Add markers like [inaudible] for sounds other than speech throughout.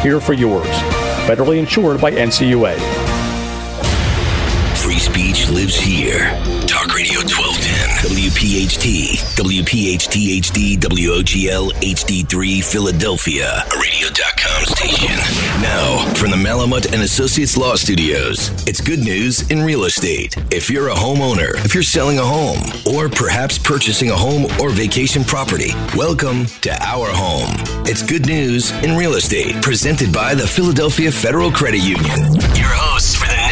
here for yours. Federally insured by NCUA. Free speech lives here. Talk Radio 1210, WPHT, WPHT HD, WOGL HD3, Philadelphia, a radio.com station. Now, from the Malamut and Associates Law Studios, it's good news in real estate. If you're a homeowner, if you're selling a home, or perhaps purchasing a home or vacation property, welcome to Our Home. It's good news in real estate, presented by the Philadelphia Federal Credit Union. Your hosts for the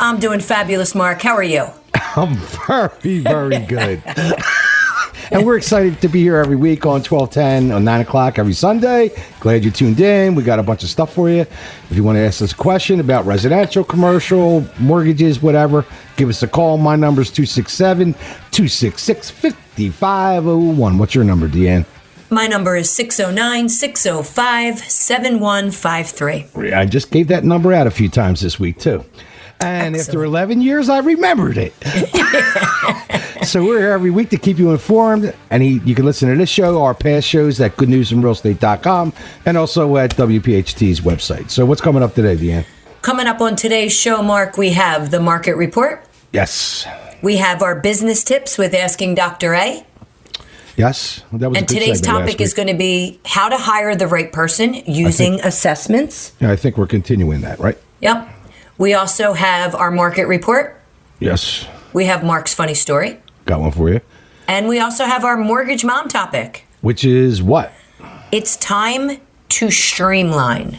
I'm doing fabulous, Mark. How are you? [laughs] I'm very, very good. [laughs] and we're excited to be here every week on 1210 on 9 o'clock every Sunday. Glad you tuned in. We got a bunch of stuff for you. If you want to ask us a question about residential, commercial, mortgages, whatever, give us a call. My number is 267 266 5501. What's your number, Deanne? My number is 609 605 7153. I just gave that number out a few times this week, too. And after 11 years, I remembered it. [laughs] so we're here every week to keep you informed. And he, you can listen to this show, our past shows at goodnewsinrealestate.com, and also at WPHT's website. So what's coming up today, Deanne? Coming up on today's show, Mark, we have the market report. Yes. We have our business tips with Asking Dr. A. Yes. That was and today's topic is going to be how to hire the right person using think, assessments. Yeah, I think we're continuing that, right? Yep. We also have our market report. Yes. We have Mark's funny story. Got one for you. And we also have our mortgage mom topic. Which is what? It's time to streamline.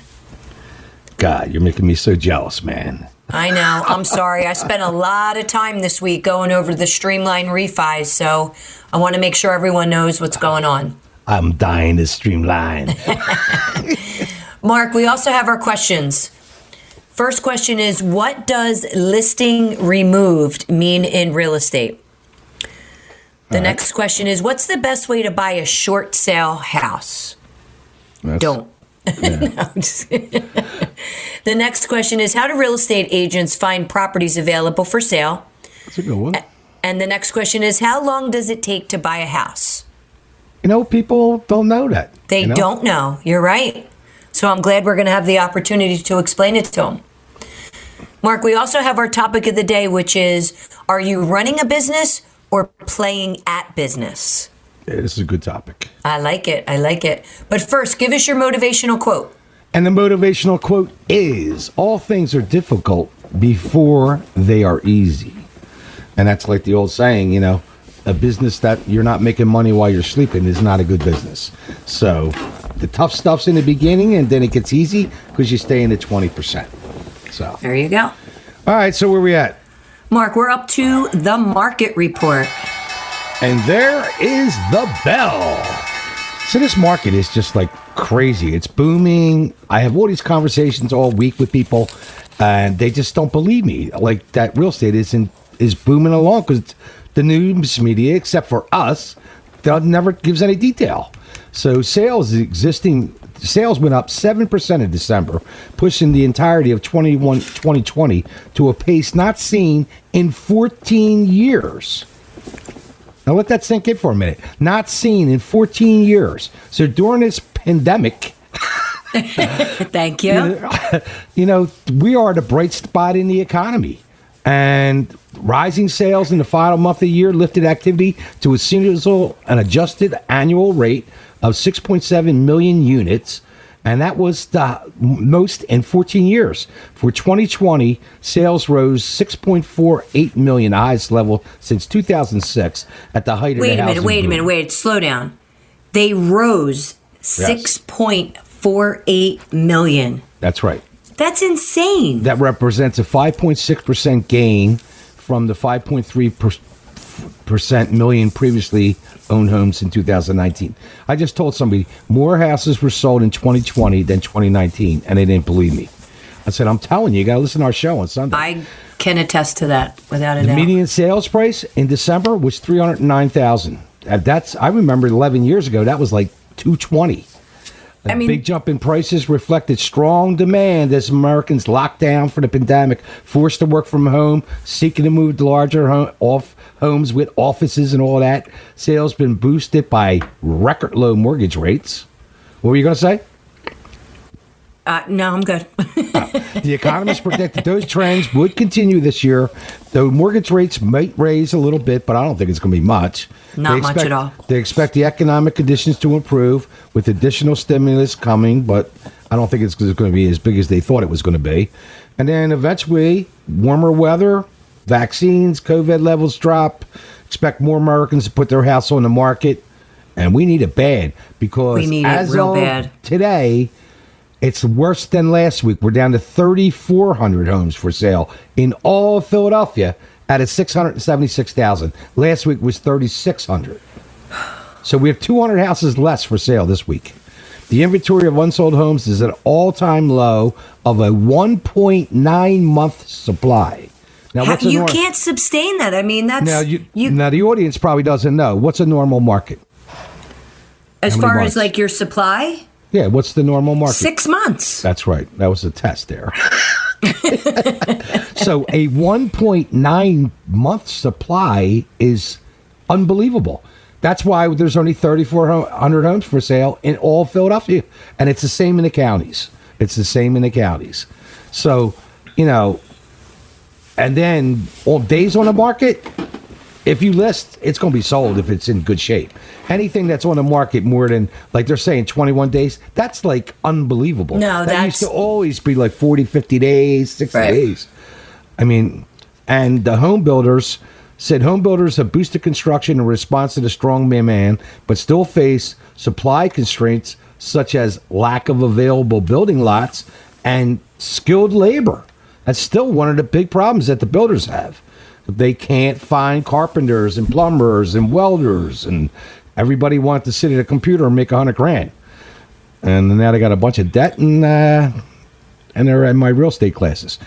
God, you're making me so jealous, man. I know. I'm sorry. I spent a lot of time this week going over the streamline refis, so I want to make sure everyone knows what's going on. I'm dying to streamline. [laughs] Mark, we also have our questions. First question is What does listing removed mean in real estate? The All right. next question is What's the best way to buy a short sale house? That's- Don't. [laughs] No, just kidding. the next question is How do real estate agents find properties available for sale? That's a good one. And the next question is How long does it take to buy a house? You know, people don't know that. They you know? don't know. You're right. So I'm glad we're going to have the opportunity to explain it to them. Mark, we also have our topic of the day, which is Are you running a business or playing at business? Yeah, this is a good topic. I like it. I like it. But first, give us your motivational quote. And the motivational quote is All things are difficult before they are easy. And that's like the old saying, you know, a business that you're not making money while you're sleeping is not a good business. So the tough stuff's in the beginning and then it gets easy because you stay in the 20%. So, There you go. all right, so where we at? Mark, we're up to the market report. And there is the bell. So this market is just like crazy. It's booming. I have all these conversations all week with people, and they just don't believe me. Like that real estate isn't is booming along because the news media, except for us, that never gives any detail. So sales existing sales went up 7% in December, pushing the entirety of 21 2020 to a pace not seen in 14 years. Now let that sink in for a minute. Not seen in 14 years. So during this pandemic, [laughs] Thank you. [laughs] you know, we are the bright spot in the economy. And rising sales in the final month of the year lifted activity to a single an adjusted annual rate of 6.7 million units. and that was the most in 14 years. For 2020, sales rose 6.48 million, highest level since 2006, at the height Wait of the a minute, wait a minute, wait, slow down. They rose 6.48 million. That's right. That's insane. That represents a 5.6% gain from the 5.3% million previously owned homes in 2019. I just told somebody more houses were sold in 2020 than 2019, and they didn't believe me. I said, I'm telling you, you got to listen to our show on Sunday. I can attest to that without a doubt. the doubt. median sales price in December was 309000 Uh, That's I remember 11 years ago, that was like 220 a I mean- big jump in prices reflected strong demand as Americans locked down for the pandemic, forced to work from home, seeking to move to larger home, off homes with offices and all that. Sales been boosted by record low mortgage rates. What were you going to say? Uh, no, I'm good. [laughs] The economists predicted those trends would continue this year, though mortgage rates might raise a little bit, but I don't think it's going to be much. Not They much expect- at all. They expect the economic conditions to improve with additional stimulus coming, but I don't think it's going to be as big as they thought it was going to be. And then eventually, warmer weather, vaccines, COVID levels drop. Expect more Americans to put their house on the market, and we need it bad because We need it as real of bad. today, it's worse than last week. We're down to 3,400 homes for sale in all of Philadelphia out of 676,000. Last week was 3,600. So we have 200 houses less for sale this week. The inventory of unsold homes is at an all-time low of a 1.9 month supply. Now, you nor- can't sustain that. I mean, that's now you, you now the audience probably doesn't know what's a normal market. as far months? as like your supply, Yeah, what's the normal market? six months. That's right. That was a test there. [laughs] so a 1.9 month supply is unbelievable. That's why there's only 3,400 homes for sale in all Philadelphia, and it's the same in the counties. It's the same in the counties. So, you know, and then all days on the market, if you list, it's going to be sold if it's in good shape. Anything that's on the market more than, like they're saying, 21 days, that's like unbelievable. No, that used to always be like 40, 50 days, 60 Right. days. I mean, and the home builders said home builders have boosted construction in response to the strong demand, but still face supply constraints such as lack of available building lots and skilled labor. That's still one of the big problems that the builders have. They can't find carpenters and plumbers and welders, and everybody wants to sit at a computer and make a hundred grand. And now they got a bunch of debt and uh, and they're in my real estate classes.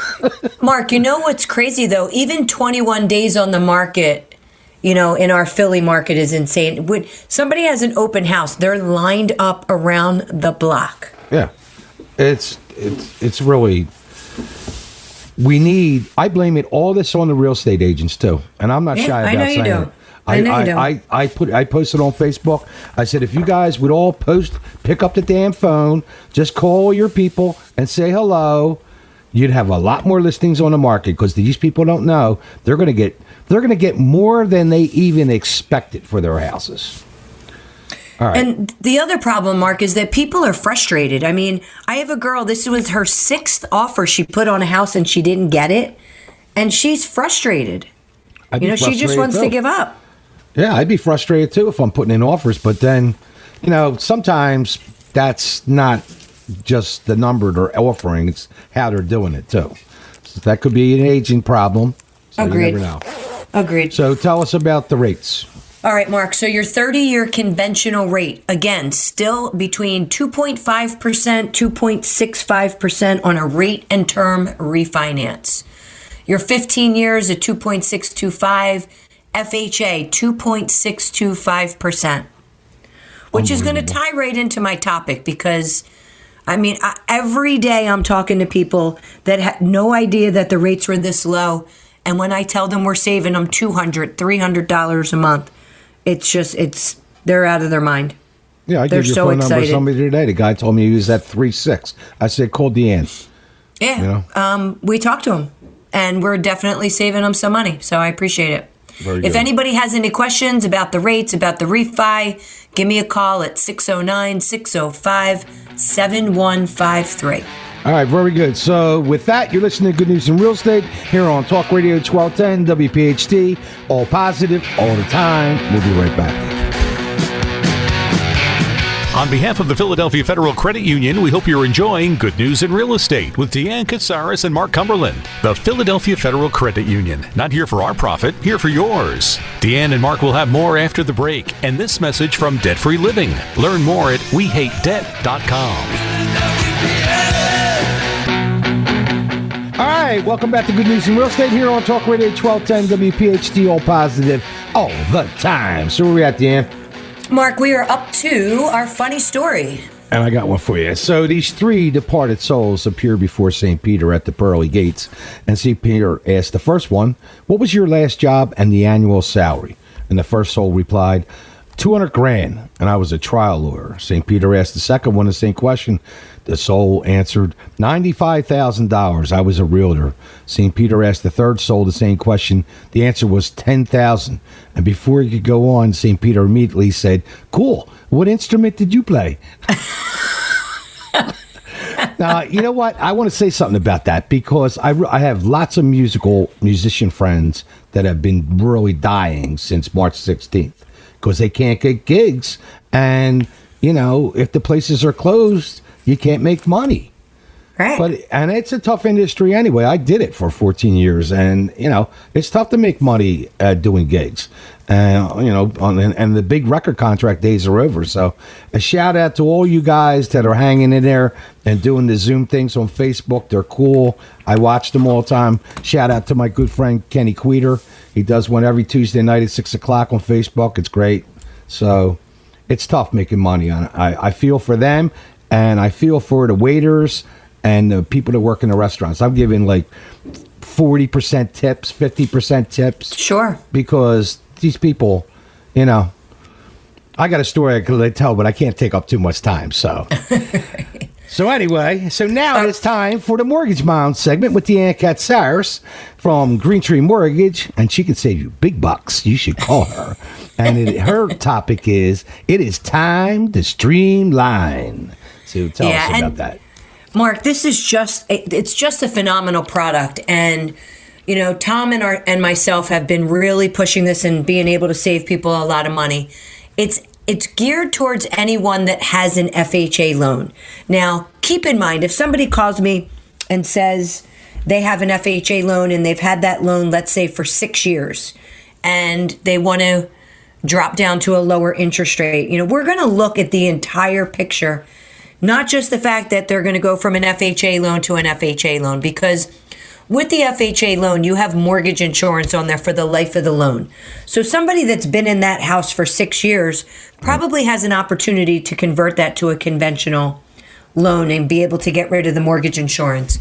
[laughs] Mark, you know what's crazy though? Even 21 days on the market, you know, in our Philly market is insane. When somebody has an open house, they're lined up around the block. Yeah, it's it's it's really. We need. I blame it all this on the real estate agents too, and I'm not Yeah, shy I about saying it. I do. I, I put I posted on Facebook. I said if you guys would all post, pick up the damn phone, just call your people and say hello. You'd have a lot more listings on the market because these people don't know they're going to get they're going to get more than they even expected for their houses. Right. And the other problem, Mark, is that people are frustrated. I mean, I have a girl, this was her sixth offer she put on a house and she didn't get it. And she's frustrated. I'd You know, she just frustrated, wants to give up. Yeah, I'd be frustrated too if I'm putting in offers, but then, you know, sometimes that's not just the number they're offering; it's how they're doing it too. So that could be an aging problem. So Agreed. You never know. Agreed. So tell us about the rates. All right, Mark. So your 30 year conventional rate, again, still between 2.5%, 2.65% on a rate and term refinance. Your 15 years at 2.625, FHA 2.625%, which is going to tie right into my topic because. I mean, I, every day I'm talking to people that had no idea that the rates were this low. And when I tell them we're saving them $200, $300 a month, it's just, it's, they're out of their mind. Yeah, I They're gave your so phone number to excited. somebody today. The guy told me he was at three six. I said, call Deanne. Yeah. You know? Um, we talked to him, and we're definitely saving them some money. So I appreciate it. Very if good. anybody has any questions about the rates, about the refi, give me a call at 609 605 7153. All right, very good. So, with that, you're listening to Good News in Real Estate here on Talk Radio 1210 WPHT. All positive, all the time. We'll be right back. On behalf of the Philadelphia Federal Credit Union, we hope you're enjoying Good News in Real Estate with Deanne Katsaris and Mark Cumberland. The Philadelphia Federal Credit Union, not here for our profit, here for yours. Deanne and Mark will have more after the break, and this message from Debt Free Living. Learn more at wehatedebt.com. right, welcome back to Good News in Real Estate here on Talk Radio 1210 WPHT, all positive all the time. So, where are we at, Deanne? Mark, we are up to our funny story. And I got one for you. So these three departed souls appear before St. Peter at the pearly gates. And St. Peter asked the first one, What was your last job and the annual salary? And the first soul replied, 200 grand. And I was a trial lawyer. St. Peter asked the second one the same question. The soul answered, $95,000. I was a realtor. St. Peter asked the third soul the same question. The answer was 10000 And before he could go on, St. Peter immediately said, Cool. What instrument did you play? [laughs] now, you know what? I want to say something about that because I, I have lots of musical musician friends that have been really dying since March 16th because they can't get gigs. And, you know, if the places are closed, you can't make money. Right. But and it's a tough industry anyway. I did it for 14 years, and you know it's tough to make money uh, doing gigs. Uh, you know, on, and, and the big record contract days are over. So, a shout out to all you guys that are hanging in there and doing the Zoom things on Facebook. They're cool. I watch them all the time. Shout out to my good friend Kenny Queter. He does one every Tuesday night at six o'clock on Facebook. It's great. So, it's tough making money on it. I, I feel for them, and I feel for the waiters and the people that work in the restaurants. I'm giving like 40% tips, 50% tips. Sure. Because these people, you know, I got a story I could tell, but I can't take up too much time. So, [laughs] so anyway, so now uh, it's time for the Mortgage Mom segment with Deanne Katsaris from Green Tree Mortgage, and she can save you big bucks. You should call her. and it, her [laughs] topic is it is time to streamline. So tell Yeah, us about and- that. Mark, this is just it's just a phenomenal product and you know, Tom and our and myself have been really pushing this and being able to save people a lot of money. It's it's geared towards anyone that has an FHA loan. Now, keep in mind if somebody calls me and says they have an FHA loan and they've had that loan let's say for 6 years and they want to drop down to a lower interest rate. You know, we're going to look at the entire picture not just the fact that they're going to go from an FHA loan to an FHA loan, because with the FHA loan, you have mortgage insurance on there for the life of the loan. So somebody that's been in that house for six years probably has an opportunity to convert that to a conventional loan and be able to get rid of the mortgage insurance.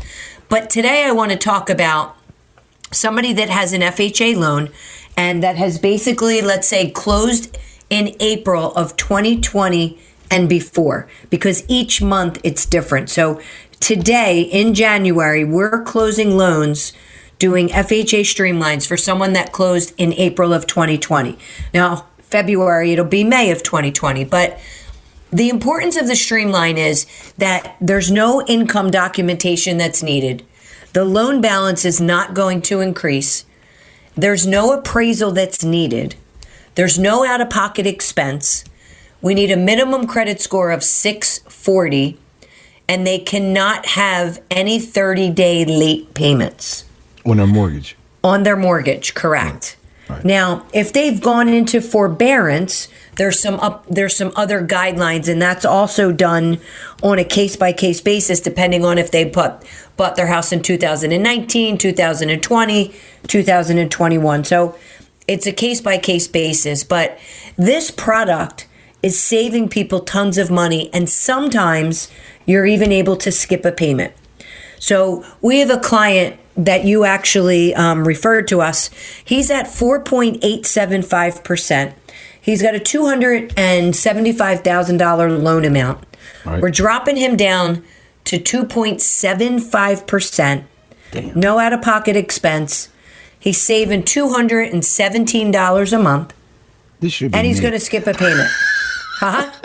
But today I want to talk about somebody that has an FHA loan and that has basically, let's say, closed in April of 2020 and before, because each month it's different. So today in January, we're closing loans doing FHA streamlines for someone that closed in April of 2020. Now, February, it'll be May of 2020, but the importance of the streamline is that there's no income documentation that's needed. The loan balance is not going to increase. There's no appraisal that's needed. There's no out of pocket expense. We need a minimum credit score of 640, and they cannot have any 30 day late payments On their mortgage. on their mortgage, correct. Right. Now, if they've gone into forbearance, there's some up there's some other guidelines and that's also done on a case by case basis depending on if they put bought their house in 2019, 2020, 2021. So, it's a case by case basis, but this product is saving people tons of money and sometimes you're even able to skip a payment. So we have a client that you actually um, referred to us. He's at 4.875%. He's got a $275,000 loan amount. Right. We're dropping him down to 2.75%. Damn. No out of pocket expense. He's saving $217 a month This should be and he's me. going to skip a payment. Huh? [laughs]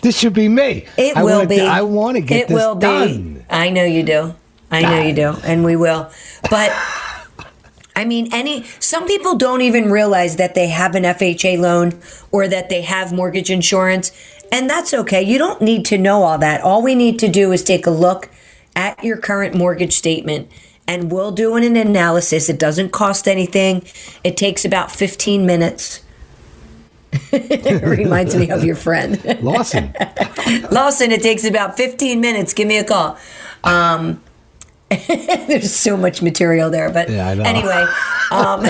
This should be me. It I will wanna be. I want to get it this will done. Be. I know you do. I know you do, and we will. But [laughs] I mean, any some people don't even realize that they have an FHA loan or that they have mortgage insurance, and that's okay. You don't need to know all that. All we need to do is take a look at your current mortgage statement. And we'll do an analysis. It doesn't cost anything. It takes about 15 minutes. [laughs] it reminds me of your friend. [laughs] Lawson. [laughs] Lawson, it takes about 15 minutes. Give me a call. Um, there's so much material there, but Yeah, anyway, um,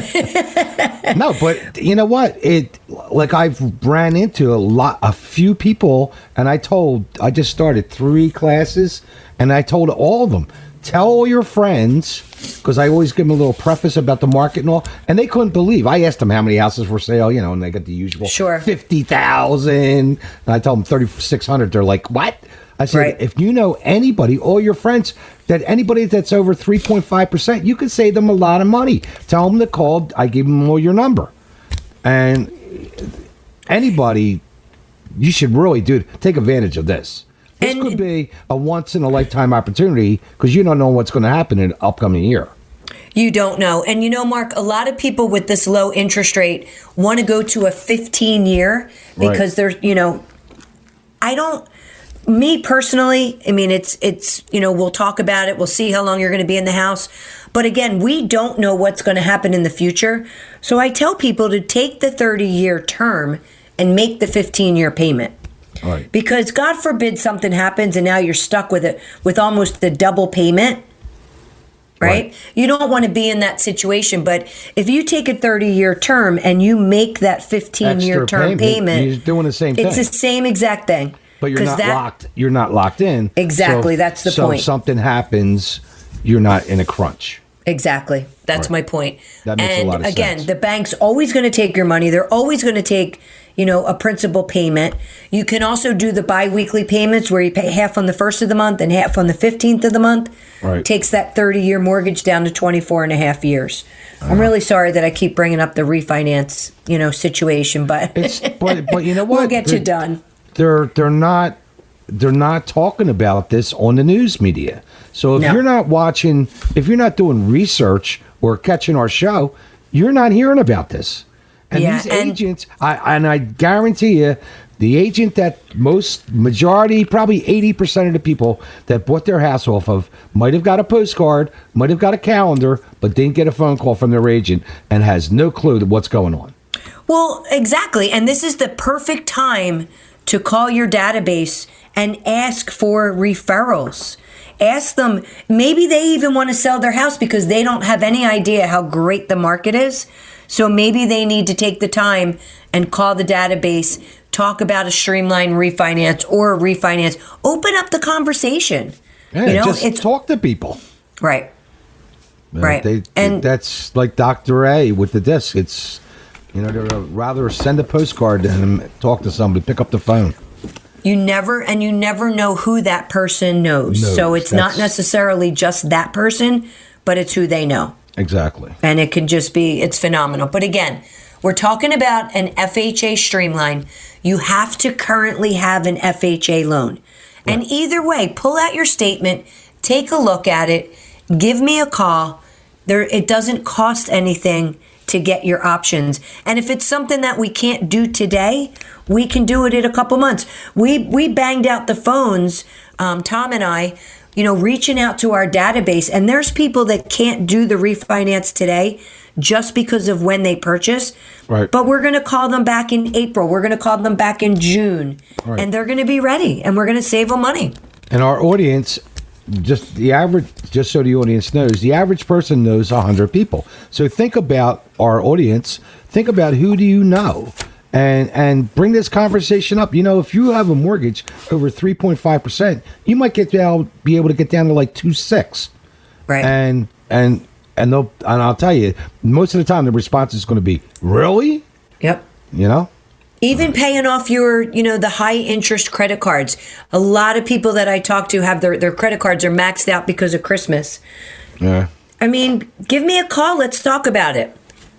no, but you know what? It like I've ran into a lot, a few people, and I told I just started three classes, and I told all of them, tell all your friends, because I always give them a little preface about the market and all, and they couldn't believe. I asked them how many houses were for sale, you know, and they got the usual Sure. fifty thousand, and I told them thirty six hundred. They're like, what? I said, Right. if you know anybody, all your friends, that anybody that's over 3.5%, you could save them a lot of money. Tell them to call. I give them all your number. And anybody, you should really, do take advantage of this. This And- could be a once in a lifetime opportunity because you don't know what's going to happen in the upcoming year. you don't know. And you know, Mark, a lot of people with this low interest rate want to go to a 15 year because Right. they're, you know, I don't. Me personally, I mean, it's it's you know we'll talk about it. We'll see how long you're going to be in the house, but again, we don't know what's going to happen in the future. So I tell people to take the 30 year term and make the 15 year payment Right. because God forbid something happens and now you're stuck with it with almost the double payment. Right? Right. You don't want to be in that situation, but if you take a 30 year term and you make that 15 year term payment, payment, you're doing the same it's thing. It's the same exact thing. But you're not that- locked. You're not locked in. Exactly, So- that's the so point. if something happens, you're not in a crunch. Exactly. That's my point. That makes a lot of again, sense. the bank's always going to take your money. They're always going to take, you know, a principal payment. You can also do the biweekly payments where you pay half on the first of the month and half on the 15th of the month. Right. Takes that 30 year mortgage down to 24 and a half years. I'm uh-huh. really sorry that I keep bringing up the refinance, you know, situation, but It's but but you know [laughs] what? we'll get you done. they're they're not they're not talking about this on the news media. So if No. you're not watching, if you're not doing research or catching our show, you're not hearing about this. And Yeah, these and- agents, I and I guarantee you, the agent that most majority, probably eighty percent of the people that bought their house off of, might have got a postcard, might have got a calendar, but didn't get a phone call from their agent and has no clue what's going on. Well, exactly. And this is the perfect time to call your database and ask for referrals. Ask them, maybe they even want to sell their house because they don't have any idea how great the market is. So maybe they need to take the time and call the database, talk about a streamlined refinance or a refinance. Open up the conversation. Yeah, you know, just it's talk to people. right. Uh, Right. They, And- that's like Dr. A with the disc. It's you know they'd rather send a postcard than talk to somebody, pick up the phone. You never, and you never know who that person knows. Knows. So it's not necessarily just that person, but it's who they know. Exactly. And it can just be, it's phenomenal. But again, we're talking about an FHA streamline. You have to currently have an FHA loan. And either way, pull out your statement, take a look at it, give me a call. There, it doesn't cost anything to get your options. And if it's something that we can't do today, we can do it in a couple months. We we banged out the phones, um, Tom and I, you know, reaching out to our database, and there's people that can't do the refinance today just because of when they purchase. Right. But we're going to call them back in April. We're going to call them back in June, Right. and they're going to be ready, and we're going to save them money. And our audience, just the average, just so the audience knows, the average person knows hundred people. So think about our audience. Think about who do you know, and and bring this conversation up. You know, if you have a mortgage over three point five percent, you might get down, be able to get down to like two six. Right. and and and they'll and I'll tell you, most of the time the response is going to be, "Really?" yep. You know, Even paying off your, you know, the high interest credit cards. A lot of people that I talk to have their, their credit cards are maxed out because of Christmas. yeah. I mean, give me a call. Let's talk about it.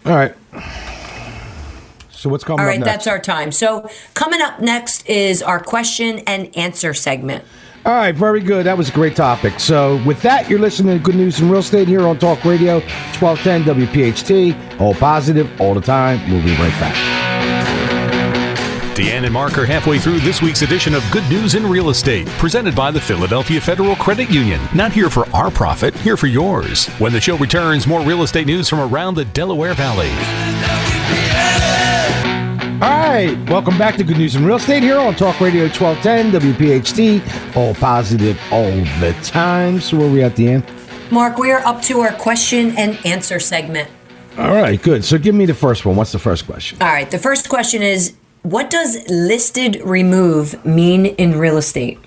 All right. So what's coming All up next? that's our time. So coming up next is our question and answer segment. All right, very good. That was a great topic. So, with that, you're listening to Good News in Real Estate here on Talk Radio 1210 WPHT. All positive, all the time. We'll be right back. Deanne and Mark are halfway through this week's edition of Good News in Real Estate, presented by the Philadelphia Federal Credit Union. Not here for our profit, here for yours. When the show returns, more real estate news from around the Delaware Valley. All right, welcome back to Good News in Real Estate here on Talk Radio 1210 WPHT. All positive, all the time. So, where are we at Deanne? Mark, we are up to our question and answer segment. All right, good. So, give me the first one. What's the first question? All right, the first question is what does listed remove mean in real estate?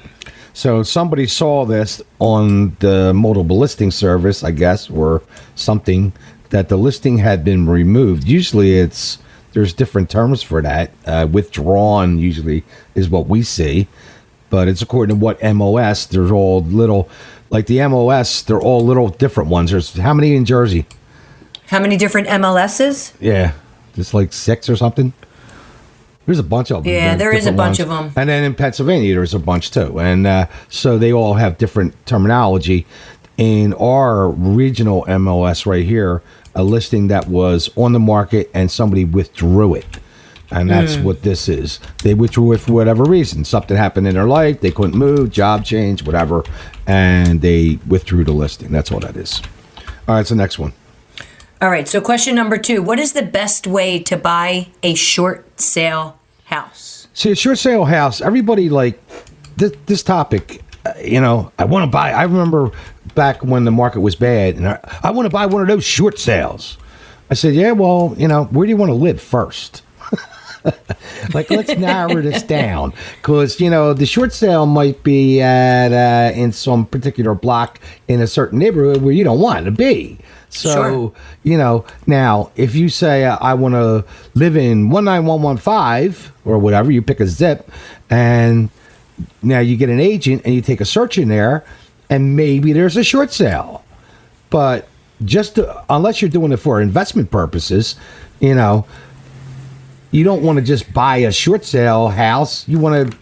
So somebody saw this on the multiple listing service, I guess, or something that the listing had been removed. Usually, it's there's different terms for that. Uh, withdrawn usually is what we see, but it's according to what MLS. There's all little, like the MLS. They're all little different ones. There's how many in Jersey? How many different MLSs? Yeah, just like six or something. There's a bunch of them. Yeah, there is a bunch ones. them. And then in Pennsylvania, there's a bunch too. And uh, so they all have different terminology. In our regional MLS right here, a listing that was on the market and somebody withdrew it. And that's Hmm. what this is. They withdrew it for whatever reason. Something happened in their life. They couldn't move, job change, whatever. And they withdrew the listing. That's all that is. All right, so next one. All right, so question number two What is the best way to buy a short sale house? See, a short sale house, everybody like this, this topic, uh, you know, I want to buy. I remember back when the market was bad, and I, I want to buy one of those short sales. I said, yeah, well, you know, where do you want to live first? [laughs] like, let's narrow this down because you know the short sale might be at uh, in some particular block in a certain neighborhood where you don't want to be. So Sure. you know now if you say uh, I want to live in one nine one one five or whatever, you pick a zip, and now you get an agent and you take a search in there, and maybe there's a short sale but just to, unless you're doing it for investment purposes, you know, you don't want to just buy a short sale house. You want to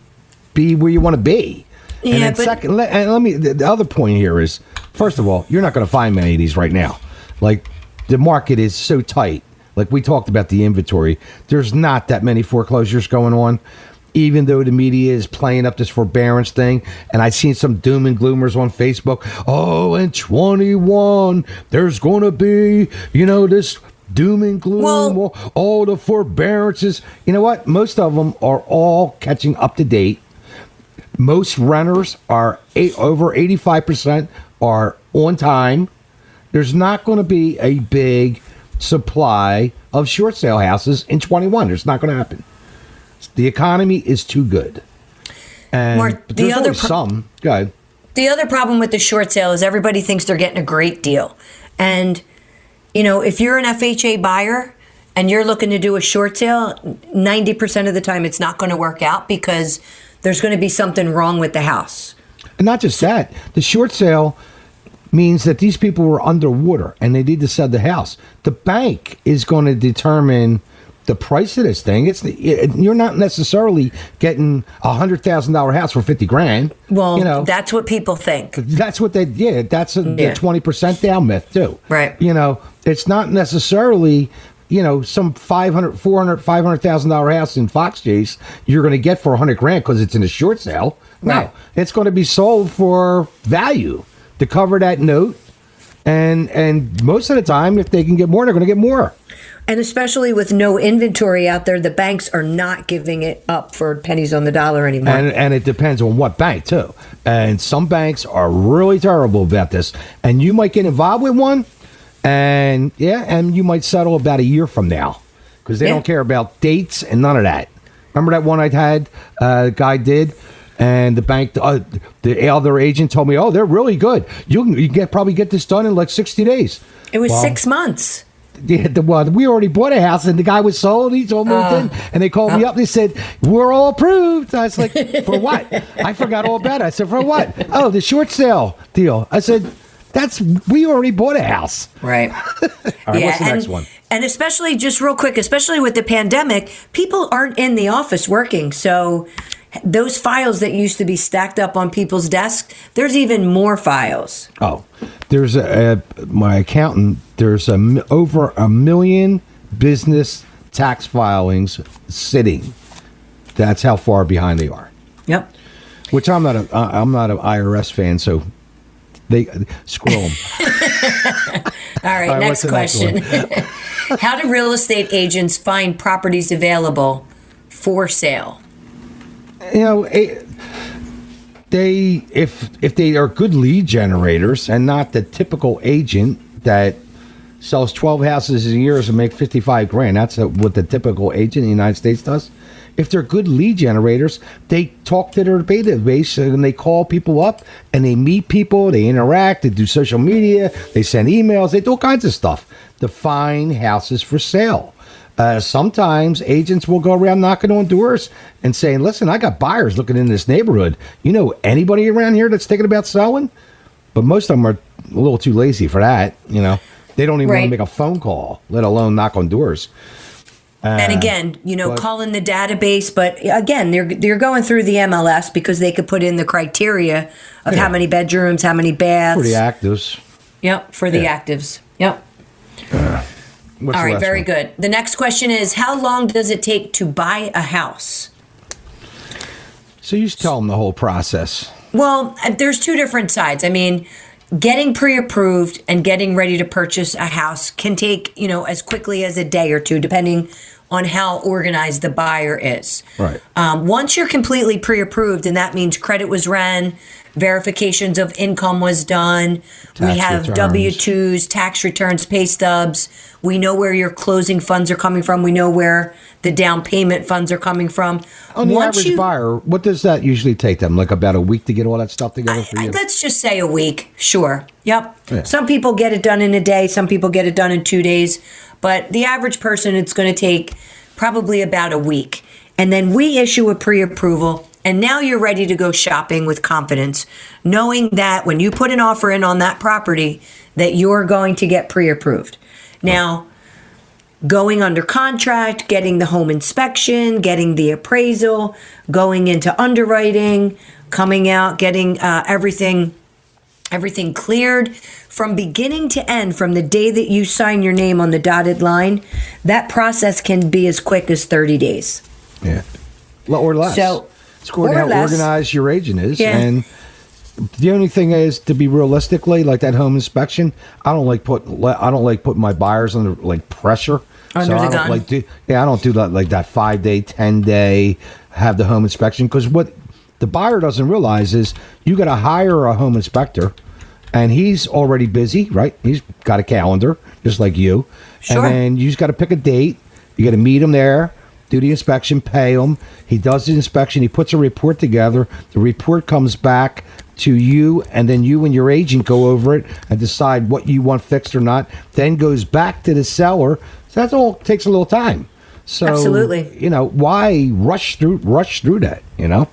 be where you want to be. and Yeah, then but- second, let, and let me. The, the other point here is, first of all, you're not going to find many of these right now. Like the market is so tight. Like we talked about the inventory, there's not that many foreclosures going on. Even though the media is playing up this forbearance thing, and I've seen some doom and gloomers on Facebook. Oh, in 21, there's going to be, you know, this doom and gloom, Well- all, the forbearances. You know what? Most of them are all catching up to date most renters are eight, over 85% are on time there's not going to be a big supply of short sale houses in 21 there's not going to happen the economy is too good and Mark, the there's other pro- some go ahead. The other problem with the short sale is everybody thinks they're getting a great deal. And, you know, if you're an FHA buyer and you're looking to do a short sale, 90% of the time it's not going to work out because there's going to be something wrong with the house. And not just that, the short sale means that these people were underwater and they need to sell the house. The bank is going to determine the price of this thing. It's it, you're not necessarily getting a hundred thousand dollar house for fifty grand. Well, you know that's what people think. that's what they yeah. That's a, Yeah. the twenty percent down myth too. Right. You know, it's not necessarily. You know, some 500, 400, 500,000 dollar house in Fox Chase you're going to get for a hundred grand because it's in a short sale. No, Right. it's going to be sold for value to cover that note. And and most of the time, if they can get more, they're going to get more. And especially with no inventory out there, the banks are not giving it up for pennies on the dollar anymore. And and it depends on what bank too. And some banks are really terrible about this. And you might get involved with one, and yeah, and you might settle about a year from now because they Yeah. don't care about dates and none of that. Remember that one I had? Uh, guy did. And the bank, uh, the other agent told me, "Oh, they're really good. You can, you can get probably get this done in like sixty days." it was Well, six months. Yeah, the one we already bought a house and the guy was sold. He's all moved in, and they called me up. They said we're all approved. I was like, for what? I forgot all about it. I said for what? Oh, the short sale deal. I said, That's we already bought a house. Right. [laughs] All right, what's the and, next one? And especially, just real quick, especially with the pandemic, people aren't in the office working. So those files that used to be stacked up on people's desks, there's even more files. Oh, there's a, a my accountant. There's a over a million business tax filings sitting. That's how far behind they are. Yep. Which I'm not a I'm not an IRS fan, so they screw them. [laughs] All right, All right, next the next question. [laughs] How do real estate agents find properties available for sale? You know, eh, they if if they are good lead generators and not the typical agent that sells 12 houses a year and make 55 grand. That's what the typical agent in the United States does. If they're good lead generators, they talk to their database and they call people up and they meet people, they interact, they do social media, they send emails, they do all kinds of stuff to find houses for sale. Uh, sometimes agents will go around knocking on doors and saying, "Listen, I got buyers looking in this neighborhood. You know anybody around here that's thinking about selling?" But most of them are a little too lazy for that. You know, they don't even want to make a phone call, let alone knock on doors. and again, you know, but- calling the database, but again, they're they're going through the MLS because they could put in the criteria of Yeah. how many bedrooms, how many baths. For the actives. Yep, for the Yeah. actives. Yep. What's All right, very one? good. The next question is how long does it take to buy a house? So you just tell them the whole process. Well, uh, there's two different sides. I mean, getting pre-approved and getting ready to purchase a house can take, you know, as quickly as a day or two depending on how organized the buyer is. Right. Um, once you're completely pre-approved, and that means credit was ran, verifications of income was done, we have. W twos, tax returns, pay stubs. We know where your closing funds are coming from. We know where the down payment funds are coming from. On the Once average you- buyer, what does that usually take them? Like about a week to get all that stuff together for I- you? let's just say a week. Sure. Yep. Yeah. Some people get it done in a day. Some people get it done in two days. But the average person, it's going to take probably about a week. And then we issue a pre approval. And now you're ready to go shopping with confidence, knowing that when you put an offer in on that property, that you're going to get pre approved. Now, going under contract, getting the home inspection, getting the appraisal, going into underwriting, coming out, getting uh, everything everything cleared from beginning to end from the day that you sign your name on the dotted line that process can be as quick as 30 days yeah. Or less. So- it's according to how less. organized your agent is. Yeah. And the only thing is to be realistically, like that home inspection, I don't like put I don't like putting my buyers under like pressure. Under so the I don't gun. like do yeah, I don't do that like that five day, ten day have the home inspection because what the buyer doesn't realize is you got to hire a home inspector, and he's already busy, right? He's got a calendar just like you, Sure. and then you just got to pick a date. You got to meet him there, do the inspection, pay him. He does the inspection. He puts a report together. The report comes back to you, and then you and your agent go over it and decide what you want fixed or not. Then goes back to the seller. So that's all takes a little time. So Absolutely. you know why rush through rush through that? You know,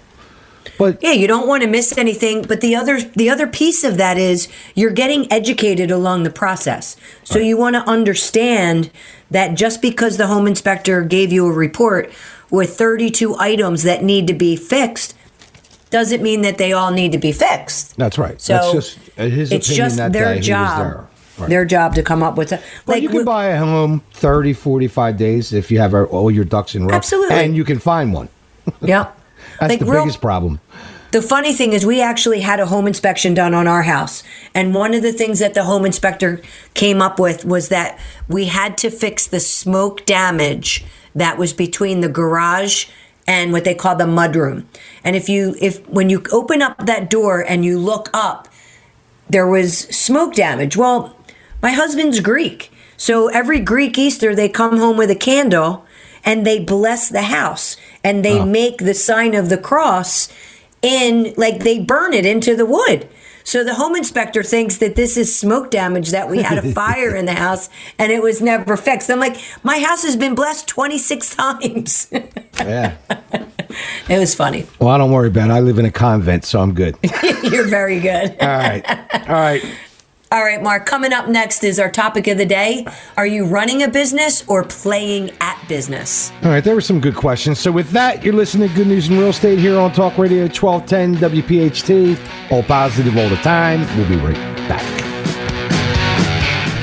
but yeah you don't want to miss anything but the other the other piece of that is you're getting educated along the process so you want to understand that just because the home inspector gave you a report with 32 items that need to be fixed doesn't mean that they all need to be fixed that's right. So that's just uh, his it's opinion just that their. Job. Right. their job to come up with a, Well, like you can buy a home 30, 45 days if you have all your ducks in a row. Absolutely. And you can find one. [laughs] Yep. That's Like the real- biggest problem. The funny thing is, we actually had a home inspection done on our house. And one of the things that the home inspector came up with was that we had to fix the smoke damage that was between the garage and what they call the mudroom. And if you, if when you open up that door and you look up, there was smoke damage. Well, my husband's Greek. So every Greek Easter, they come home with a candle and they bless the house and they make the sign of the cross in, like, they burn it into the wood. So the home inspector thinks that this is smoke damage, that we had a [laughs] fire in the house and it was never fixed. I'm like, my house has been blessed 26 [laughs] times. Yeah. it was funny. well, I don't worry about it. I live in a convent, so I'm good. [laughs] You're very good. All right. All right. All right, Mark, coming up next is our topic of the day. Are you running a business or playing at business? All right, there were some good questions. So, with that, you're listening to Good News in Real Estate here on Talk Radio 1210 WPHT. All positive all the time. We'll be right back.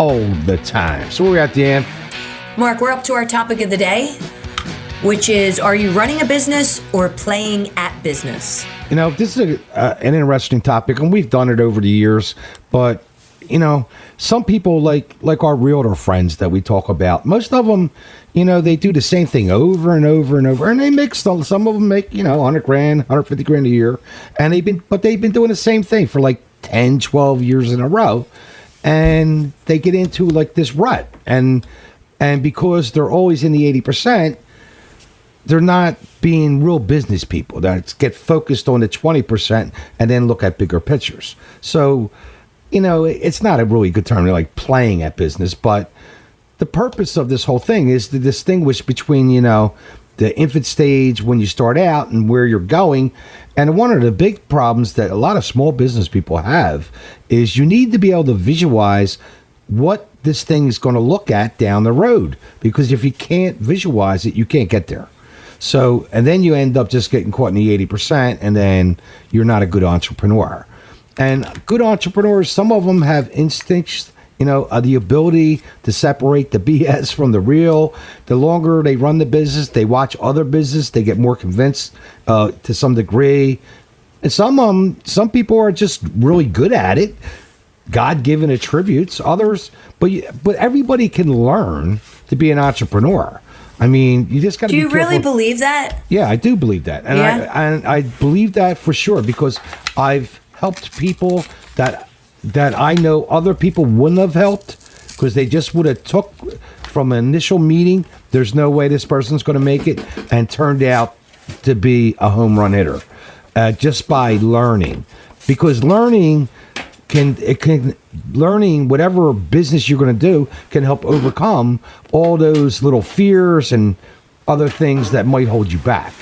all the time. So, where we at, Deanne? Mark, we're up to our topic of the day, which is Are you running a business or playing at business? You know, this is a, uh, an interesting topic, and we've done it over the years. But you know, some people like like our realtor friends that we talk about. Most of them, you know, they do the same thing over and over and over, and they make some. Some of them make you know, hundred grand, hundred fifty grand a year, and they've been, but they've been doing the same thing for like 10, 12 years in a row, and they get into like this rut, and and because they're always in the eighty percent they're not being real business people that get focused on the 20% and then look at bigger pictures. So, you know, it's not a really good term like playing at business, but the purpose of this whole thing is to distinguish between, you know, the infant stage when you start out and where you're going. And one of the big problems that a lot of small business people have is you need to be able to visualize what this thing is going to look at down the road because if you can't visualize it, you can't get there. So, and then you end up just getting caught in the 80%, and then you're not a good entrepreneur. And good entrepreneurs, some of them have instincts, you know, uh, the ability to separate the [laughs] BS from the real. The longer they run the business, they watch other business, they get more convinced uh, to some degree. And some um, some people are just really good at it, God given attributes. Others, but you- but everybody can learn to be an entrepreneur. I mean, you just got to. Do you be really believe that? Yeah, I do believe that, and Yeah? I and I believe that for sure because I've helped people that that I know other people wouldn't have helped because they just would have took from an initial meeting. There's no way this person's going to make it, and turned out to be a home run hitter uh, just by learning, because learning can it can learning whatever business you're going to do can help overcome all those little fears and other things that might hold you back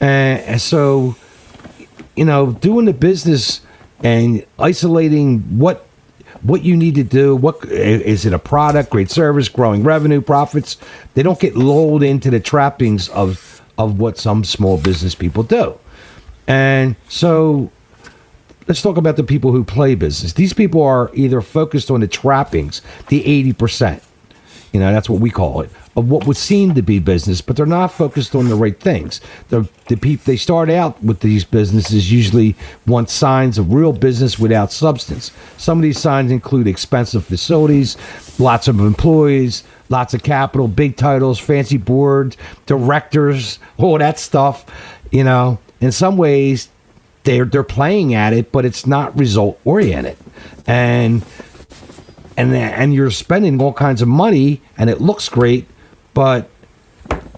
and, and so you know doing the business and isolating what what you need to do what is it a product great service growing revenue profits? They don't get lulled into the trappings of of what some small business people do. And so let's talk about the people who play business. These people are either focused on the trappings, the 80%, you know, that's what we call it, of what would seem to be business, but they're not focused on the right things. The, the people they start out with these businesses usually want signs of real business without substance. Some of these signs include expensive facilities, lots of employees, lots of capital, big titles, fancy boards, directors, all that stuff. You know, in some ways, they're they're playing at it, but it's not result oriented, and and and you're spending all kinds of money, and it looks great, but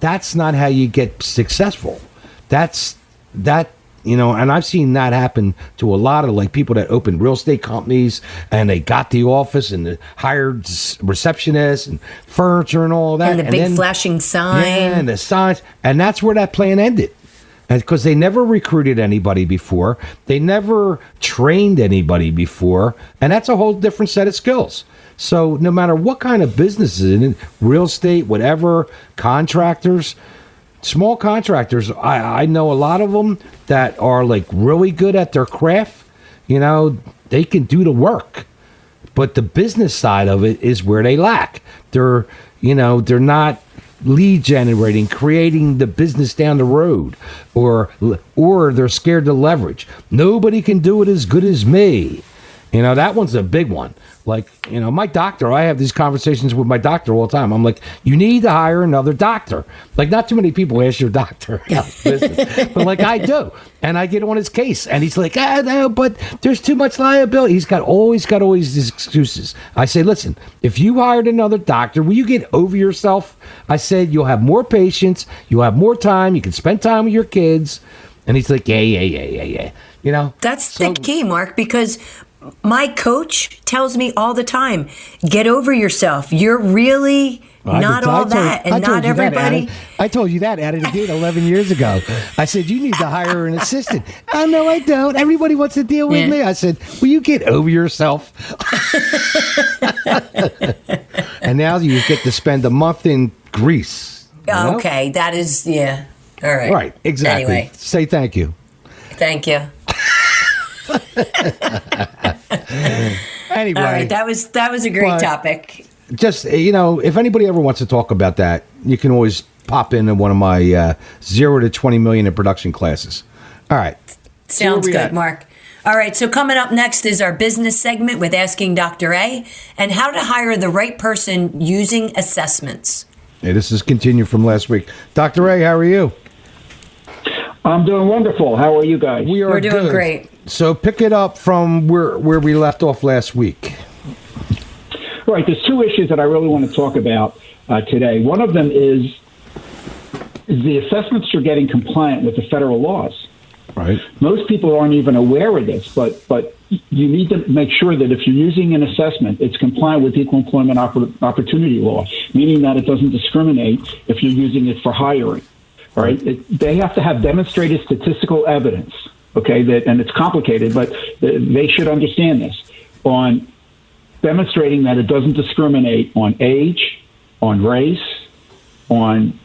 that's not how you get successful. That's that you know, and I've seen that happen to a lot of like people that opened real estate companies, and they got the office and the hired receptionists and furniture and all that, And the big then- flashing sign. yeah, and the signs, and that's where that plan ended. Because they never recruited anybody before, they never trained anybody before, and that's a whole different set of skills. So, no matter what kind of business is in real estate, whatever, contractors, small contractors, I, I know a lot of them that are like really good at their craft. You know, they can do the work but the business side of it is where they lack. They're, you know, they're not lead generating, creating the business down the road, or or they're scared to leverage. Nobody can do it as good as me. You know, that one's a big one. Like, you know, my doctor, I have these conversations with my doctor all the time. I'm like, you need to hire another doctor. Like, not too many people ask your doctor [laughs] [laughs] but like I do. And I get on his case, and he's like, ah, no, but there's too much liability. He's got always got always these excuses. I say, listen, if you hired another doctor, will you get over yourself? I said, you'll have more patience, you'll have more time, you can spend time with your kids. And he's like, yeah, yeah, yeah, yeah, yeah. You know, That's So- the key, Mark, because my coach tells me all the time get over yourself. You're really I not all told- that. And not you that, everybody. I told you that of the 11 years ago. I said, You need to hire an assistant. Oh, no, I don't. Everybody wants to deal with Yeah. me. I said, Will you get over yourself? [laughs] and now you get to spend a month in Greece. you know? Okay, that is, yeah. All right. Right, exactly. Anyway, Say thank you. thank you. [laughs] Anyway, All right, that was that was a great topic. just, you know, if anybody ever wants to talk about that, you can always pop in in one of my uh, zero to 20 million in production classes. All right. Sounds good, at? Mark. All right, so coming up next is our business segment with Asking Dr. A and how to hire the right person using assessments. Hey, this is continued from last week. Dr. A, how are you? I'm doing wonderful. How are you guys? We are We're doing good. great. So pick it up from where where we left off last week. Right. There's two issues that I really want to talk about uh, today. One of them is, is the assessments you're getting compliant with the federal laws. Right. Most people aren't even aware of this, but but you need to make sure that if you're using an assessment, it's compliant with equal employment oppor- opportunity law, meaning that it doesn't discriminate if you're using it for hiring. All right, it, they have to have demonstrated statistical evidence. Okay, that and it's complicated, but they should understand this on demonstrating that it doesn't discriminate on age, on race, on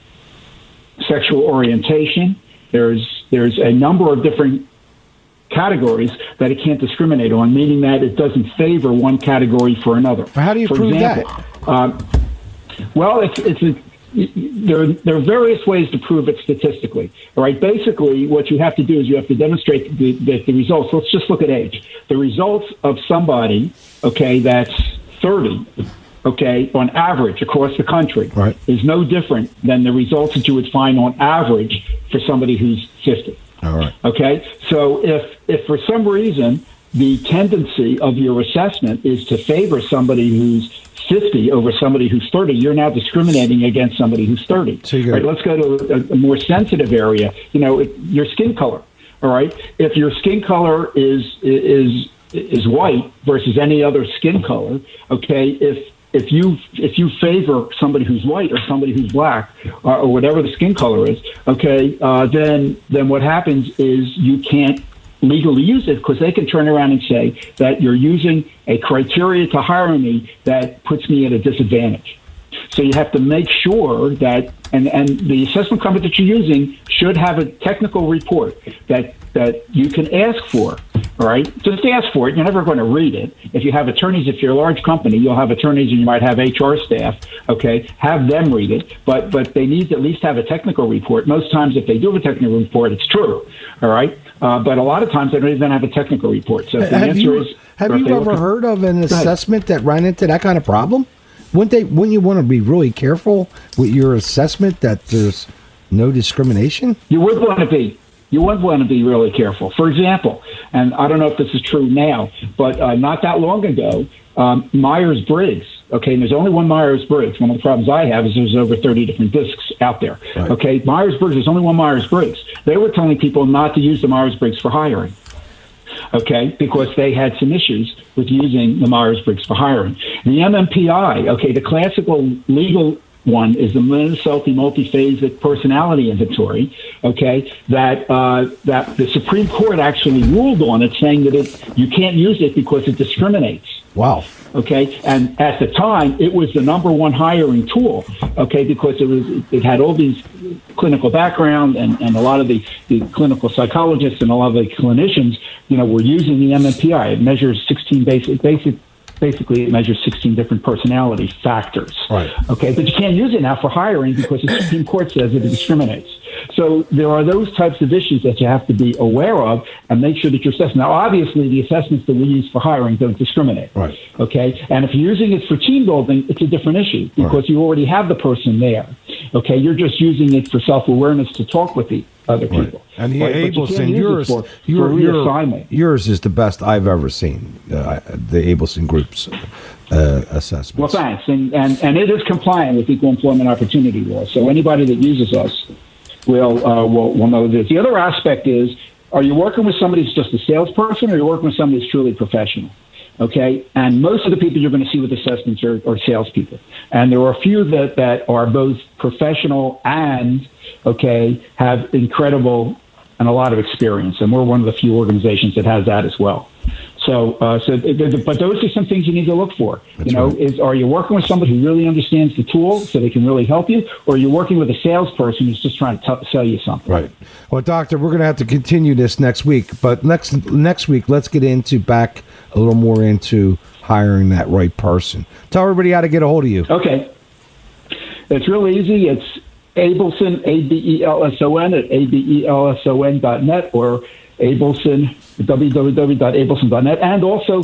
sexual orientation. There's there's a number of different categories that it can't discriminate on, meaning that it doesn't favor one category for another. How do you for prove example, Um, well, it's it's a, there. There are various ways to prove it statistically. All right. Basically, what you have to do is you have to demonstrate the, the, the results. Let's just look at age. The results of somebody, okay, that's thirty, okay, on average across the country, Right. is no different than the results that you would find on average for somebody who's fifty. All right. Okay, so if if for some reason the tendency of your assessment is to favor somebody who's 50 over somebody who's 30, you're now discriminating against somebody who's 30. So right, let's go to a, a more sensitive area. You know, it, your skin color. All right, if your skin color is is is white versus any other skin color, okay, if if you if you favor somebody who's white or somebody who's black or, or whatever the skin color is, okay, uh, then then what happens is you can't legally use it because they can turn around and say that you're using a criteria to hire me that puts me at a disadvantage. So you have to make sure that, and, and the assessment company that you're using should have a technical report that, that you can ask for. All right, just ask for it. You're never going to read it. If you have attorneys, if you're a large company, you'll have attorneys and you might have HR staff. Okay, have them read it, but but they need to at least have a technical report. Most times, if they do have a technical report, it's true. All right, uh, but a lot of times they don't even have a technical report. So if the Have answer you is have you ever at- heard of an assessment that ran into that kind of problem? Wouldn't they? Wouldn't you want to be really careful with your assessment that there's no discrimination? You would want to be. You would want to be really careful. For example, and I don't know if this is true now, but uh, not that long ago, um, Myers Briggs. Okay, and there's only one Myers Briggs. One of the problems I have is there's over 30 different discs out there. Right. Okay, Myers Briggs. There's only one Myers Briggs. They were telling people not to use the Myers Briggs for hiring. Okay, because they had some issues with using the Myers Briggs for hiring. The MMPI. Okay, the classical legal one is the Minnesota multiphasic personality inventory. Okay, that uh, that the Supreme Court actually ruled on it, saying that it you can't use it because it discriminates. Wow. Okay, and at the time, it was the number one hiring tool. Okay, because it was it had all these clinical background and, and a lot of the, the clinical psychologists and a lot of the clinicians, you know, were using the MMPI. It measures 16 basic basic basically it measures 16 different personality factors. Right. Okay, but you can't use it now for hiring because the Supreme Court says it discriminates. So there are those types of issues that you have to be aware of and make sure that you're assessing. Now, obviously, the assessments that we use for hiring don't discriminate. Right. Okay, and if you're using it for team building, it's a different issue because Right. you already have the person there. Okay, you're just using it for self awareness to talk with the other people. And the Right, but you Abelson, yours, for, your, for your, yours is the best I've ever seen. Uh, the Abelson Group's uh, assessments. Well, thanks. And, and, and it is compliant with equal employment opportunity law. So anybody that uses us will, uh, will, will know this. The other aspect is, are you working with somebody who's just a salesperson or are you working with somebody who's truly professional? Okay. And most of the people you're going to see with assessments are, are salespeople. And there are a few that, that are both professional and, okay, have incredible and a lot of experience. And we're one of the few organizations that has that as well. So, uh, so, th- th- but those are some things you need to look for. you know, right. is are you working with somebody who really understands the tool so they can really help you, or are you working with a salesperson who's just trying to t- sell you something? Right. Well, doctor, we're going to have to continue this next week, but next next week, let's get into back a little more into hiring that right person. Tell everybody how to get a hold of you. Okay. It's real easy. It's Abelson, A B E L S O N, at A B E L S O N dot net, or Abelson, www.abelson.net. And also,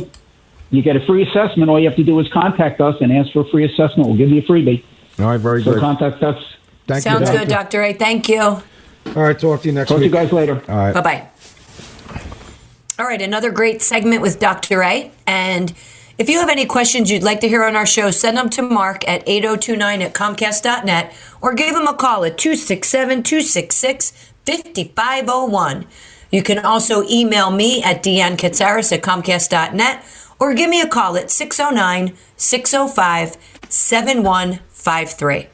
you get a free assessment. All you have to do is contact us and ask for a free assessment. We'll give you a freebie. All right, very So good. contact us. Thank you. Sounds you, good, Dr. A. Thank you. All right, talk to you next week. Talk to you guys later. All right. Bye bye. All right, another great segment with Dr. A. And if you have any questions you'd like to hear on our show, send them to Mark at 8029 at Comcast.net or give him a call at 267 266 5501. You can also email me at Deanne at Comcast.net or give me a call at 609 605 7153.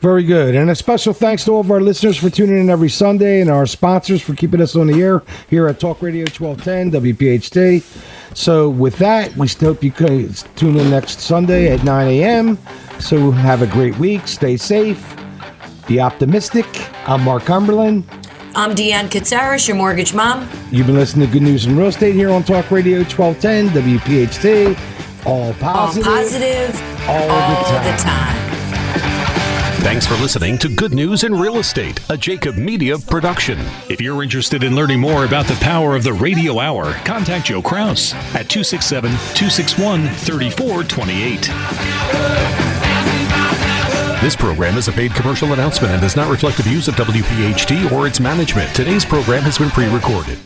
Very good. And a special thanks to all of our listeners for tuning in every Sunday and our sponsors for keeping us on the air here at Talk Radio 1210 WPHT. So, with that, we hope you can tune in next Sunday at 9 a.m. So, have a great week. Stay safe. Be optimistic. I'm Mark Cumberland. I'm Deanne Katsaris, your mortgage mom. You've been listening to Good News in Real Estate here on Talk Radio 1210 WPHT. All All positive. positive all the time. the time. Thanks for listening to Good News in Real Estate, a Jacob Media production. If you're interested in learning more about the power of the radio hour, contact Joe Kraus at 267 261 3428. This program is a paid commercial announcement and does not reflect the views of WPHT or its management. Today's program has been pre recorded.